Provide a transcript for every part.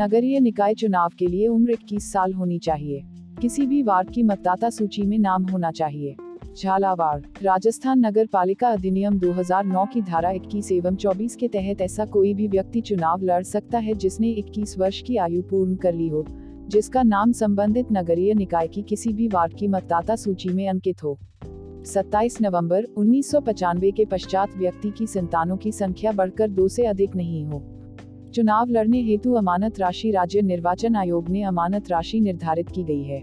नगरीय निकाय चुनाव के लिए उम्र 21 साल होनी चाहिए। किसी भी वार्ड की मतदाता सूची में नाम होना चाहिए। झालावाड़, राजस्थान नगर पालिका अधिनियम 2009 की धारा 21 एवं 24 के तहत ऐसा कोई भी व्यक्ति चुनाव लड़ सकता है जिसने 21 वर्ष की आयु पूर्ण कर ली हो, जिसका नाम संबंधित नगरीय निकाय की किसी भी वार्ड की मतदाता सूची में अंकित हो। 27 नवंबर उन्नीस के पश्चात व्यक्ति की संतानों की संख्या बढ़कर दो से अधिक नहीं हो। चुनाव लड़ने हेतु अमानत राशि राज्य निर्वाचन आयोग ने अमानत राशि निर्धारित की गई है।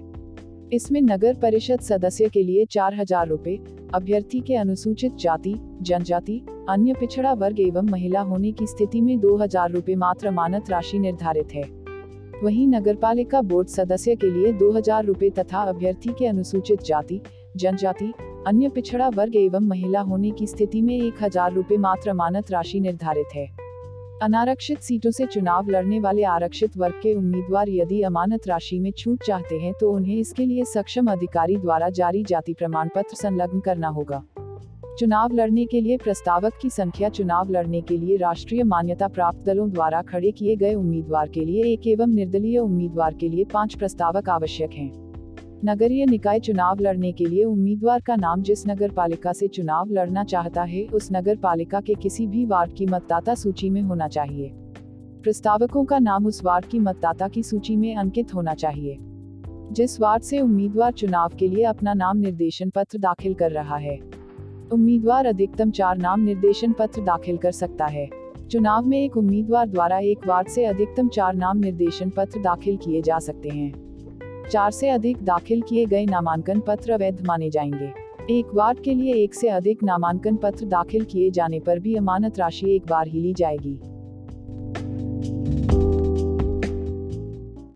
इसमें नगर परिषद सदस्य के लिए चार हज़ार रूपए, अभ्यर्थी के अनुसूचित जाति, जनजाति, अन्य पिछड़ा वर्ग एवं महिला होने की स्थिति में दो हज़ार रूपए मात्र अमानत राशि निर्धारित है। वहीं नगरपालिका बोर्ड सदस्य के लिए दो हज़ार रूपए तथा अभ्यर्थी के अनुसूचित जाति, जनजाति, अन्य पिछड़ा वर्ग एवं महिला होने की स्थिति में एक हज़ार रूपए मात्र अमानत राशि निर्धारित है। अनारक्षित सीटों से चुनाव लड़ने वाले आरक्षित वर्ग के उम्मीदवार यदि अमानत राशि में छूट चाहते हैं तो उन्हें इसके लिए सक्षम अधिकारी द्वारा जारी जाति प्रमाण पत्र संलग्न करना होगा। चुनाव लड़ने के लिए प्रस्तावक की संख्या चुनाव लड़ने के लिए राष्ट्रीय मान्यता प्राप्त दलों द्वारा खड़े किए गए उम्मीदवार के लिए एक एवं निर्दलीय उम्मीदवार के लिए पाँच प्रस्तावक आवश्यक हैं। नगरीय निकाय चुनाव लड़ने के लिए उम्मीदवार का नाम जिस नगर पालिका से चुनाव लड़ना चाहता है, उस नगर पालिका के किसी भी वार्ड की मतदाता सूची में होना चाहिए। प्रस्तावकों का नाम उस वार्ड की मतदाता की सूची में अंकित होना चाहिए। जिस वार्ड से उम्मीदवार चुनाव के लिए अपना नाम निर्देशन पत्र दाखिल कर रहा है। उम्मीदवार अधिकतम चार नाम निर्देशन पत्र दाखिल कर सकता है। चुनाव में एक उम्मीदवार द्वारा एक वार्ड से अधिकतम चार नाम निर्देशन पत्र दाखिल किए जा सकते हैं। चार से अधिक दाखिल किए गए नामांकन पत्र अवैध माने जाएँगे। एक वार्ड के लिए एक से अधिक नामांकन पत्र दाखिल किए जाने पर भी अमानत राशि एक बार ही ली जाएगी।